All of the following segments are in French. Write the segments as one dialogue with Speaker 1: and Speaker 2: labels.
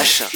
Speaker 1: Pascal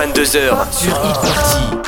Speaker 1: 22h sur
Speaker 2: e Party.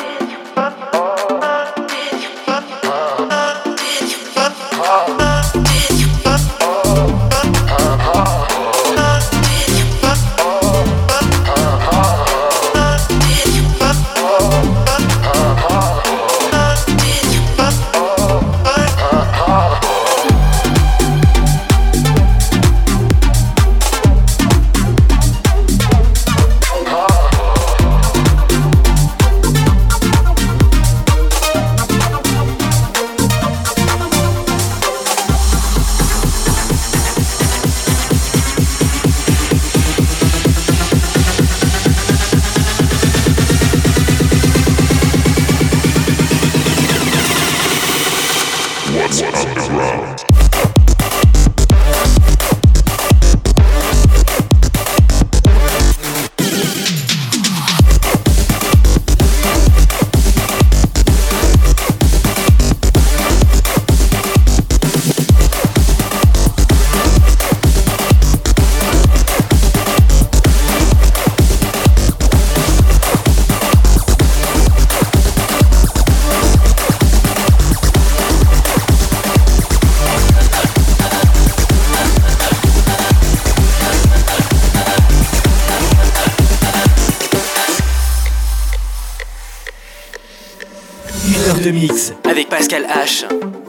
Speaker 1: Avec Pascal H.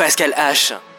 Speaker 1: Pascal H.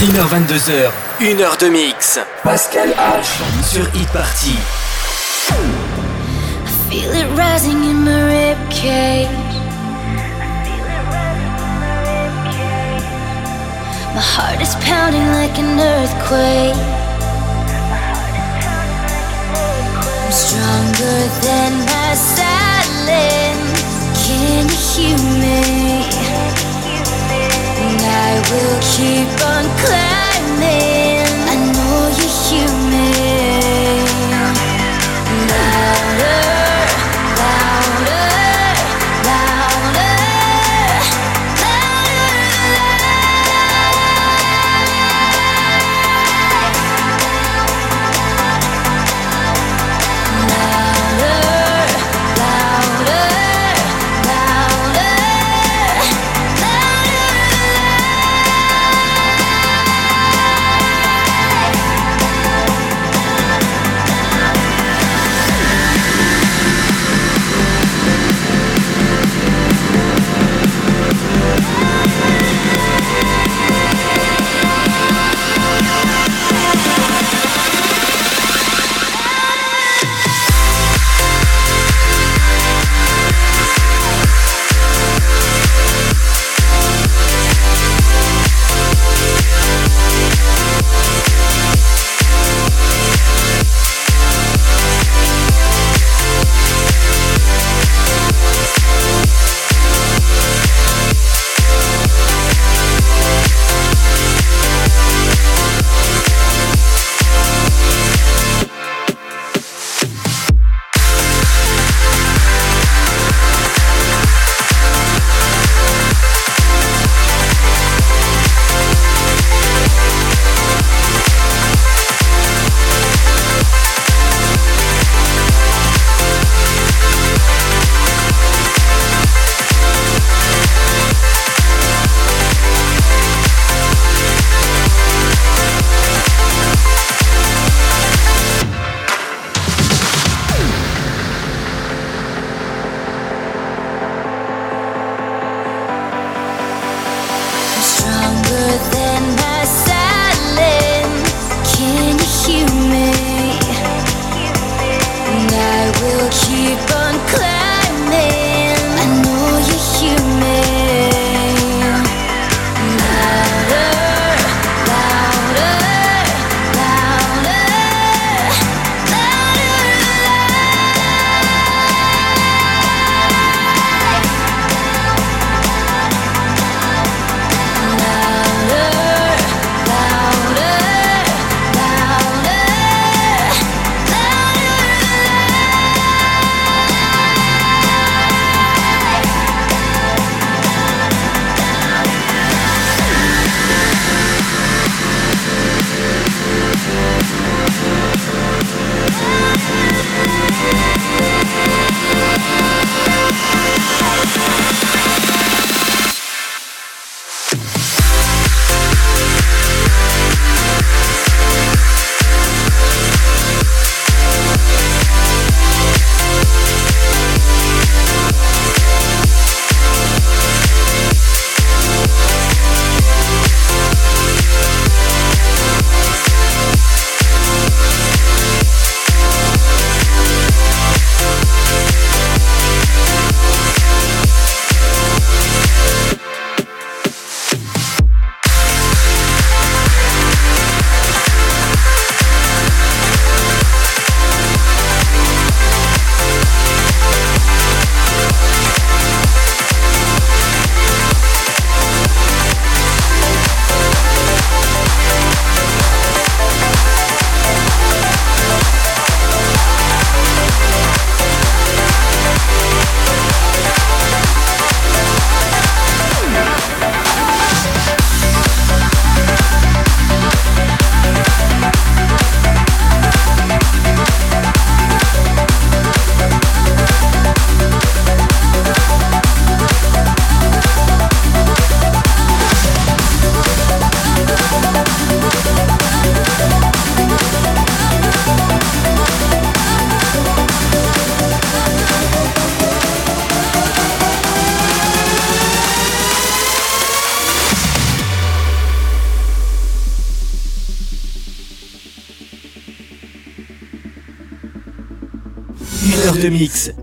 Speaker 1: 21h22h, 1 heure de mix.
Speaker 2: Pascal H.
Speaker 1: Sur Hit Party.
Speaker 3: I feel it rising in my rib cage. My heart is pounding like an earthquake. I'm stronger than my silence. Can you hear me? I will keep on climbing. I know you hear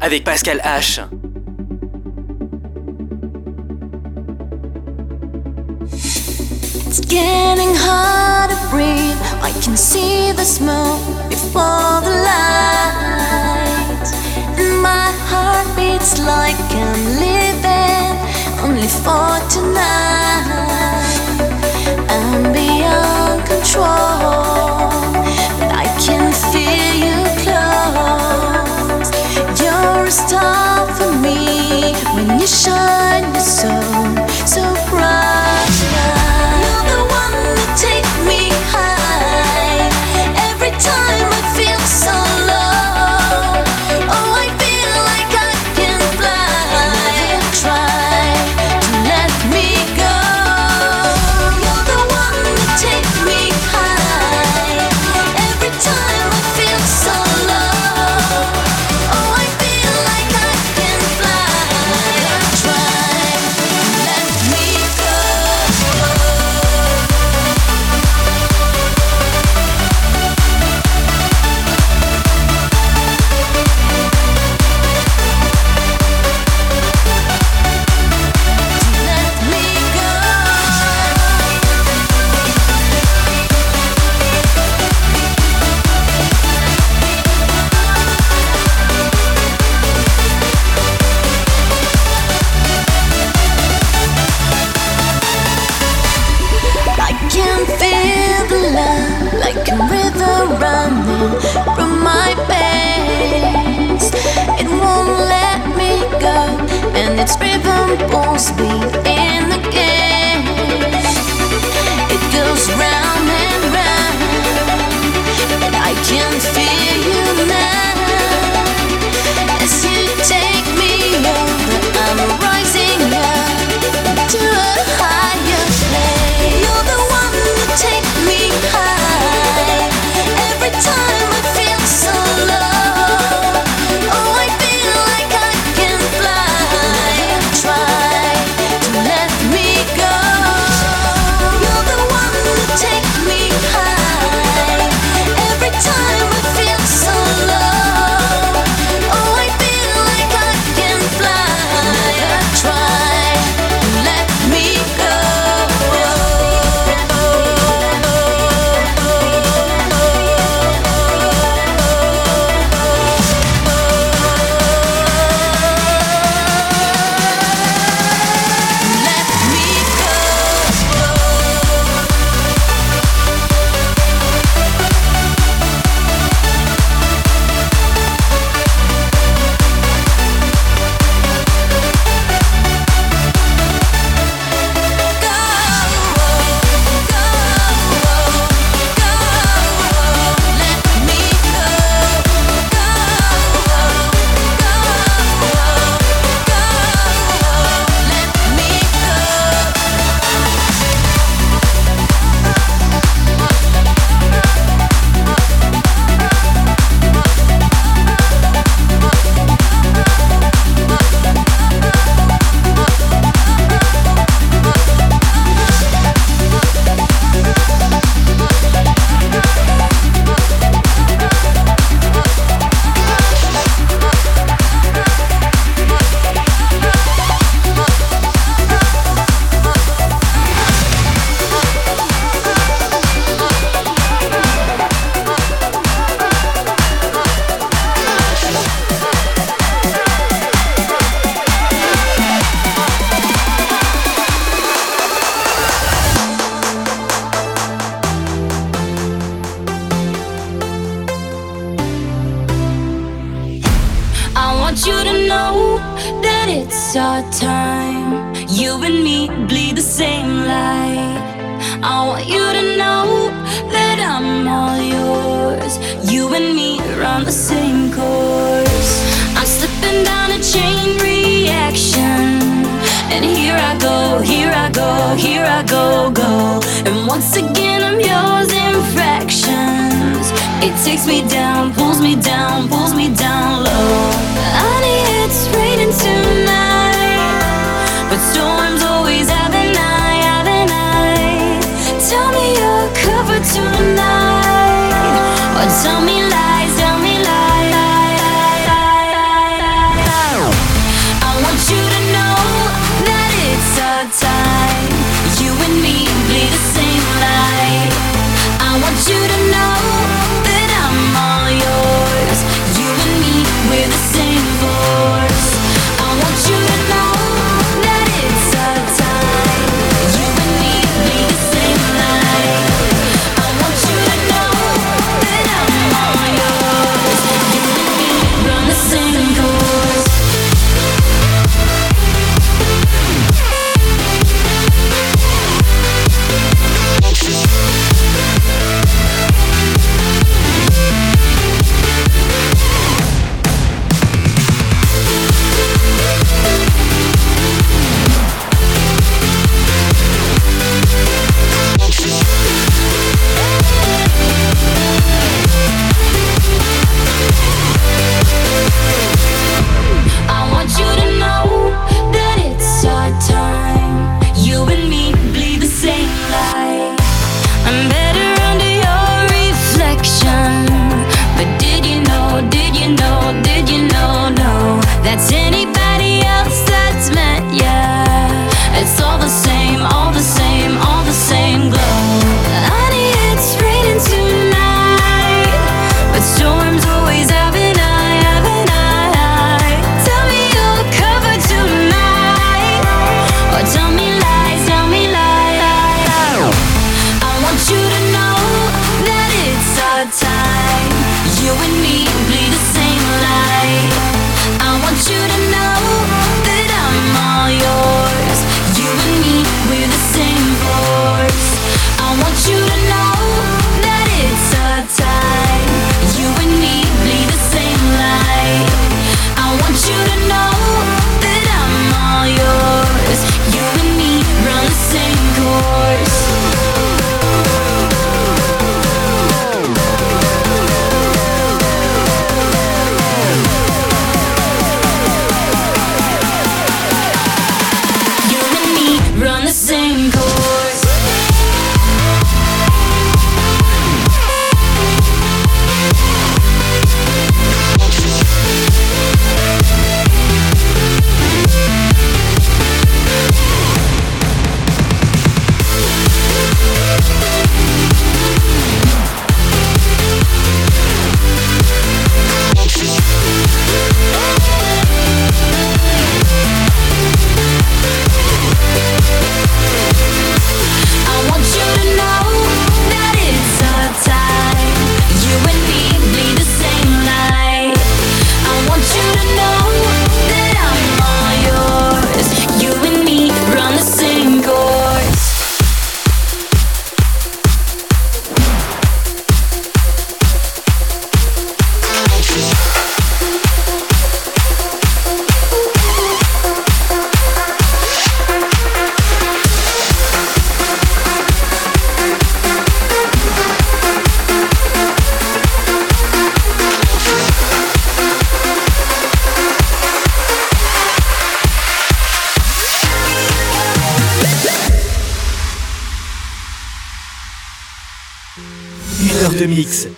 Speaker 1: Avec Pascal H.
Speaker 3: Hard to breathe. I can see the smoke before the light. And my heart beats like I'm living only for tonight beyond. when you shine the
Speaker 1: sun.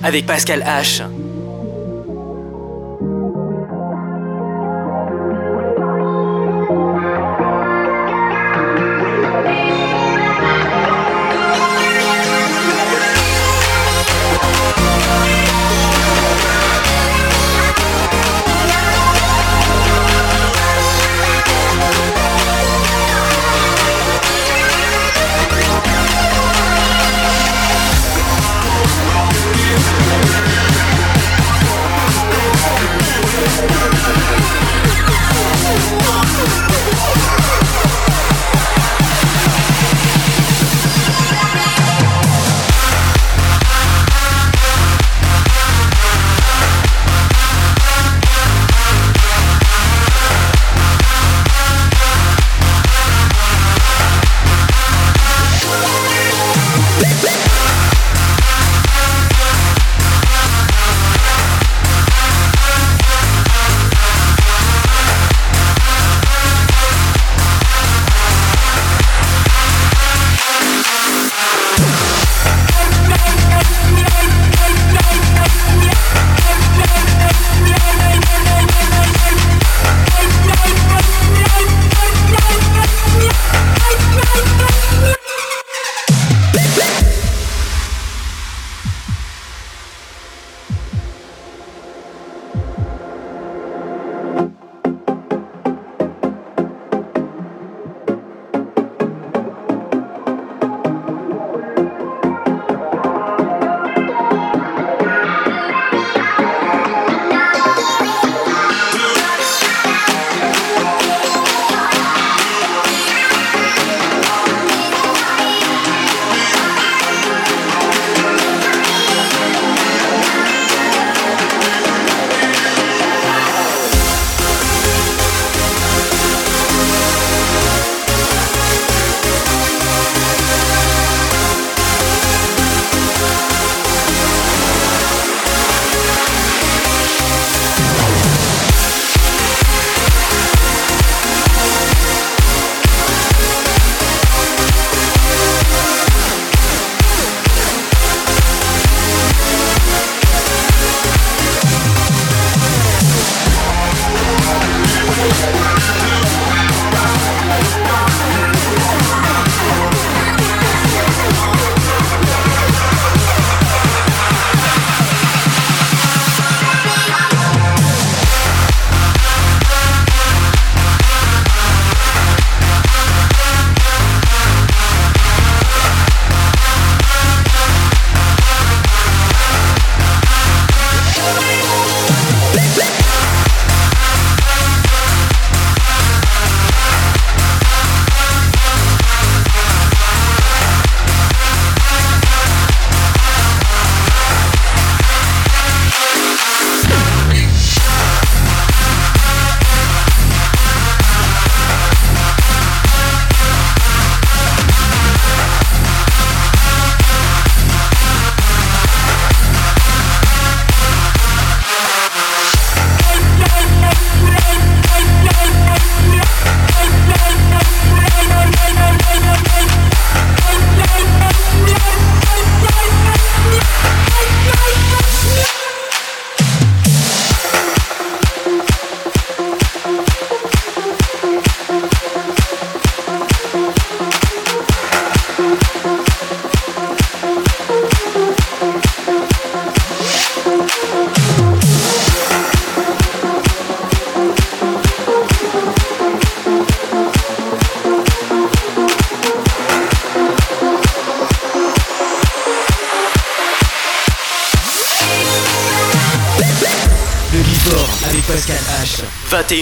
Speaker 1: Avec Pascal H.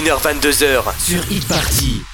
Speaker 4: Pascal H.
Speaker 1: 21h, 22h
Speaker 4: sur Hit.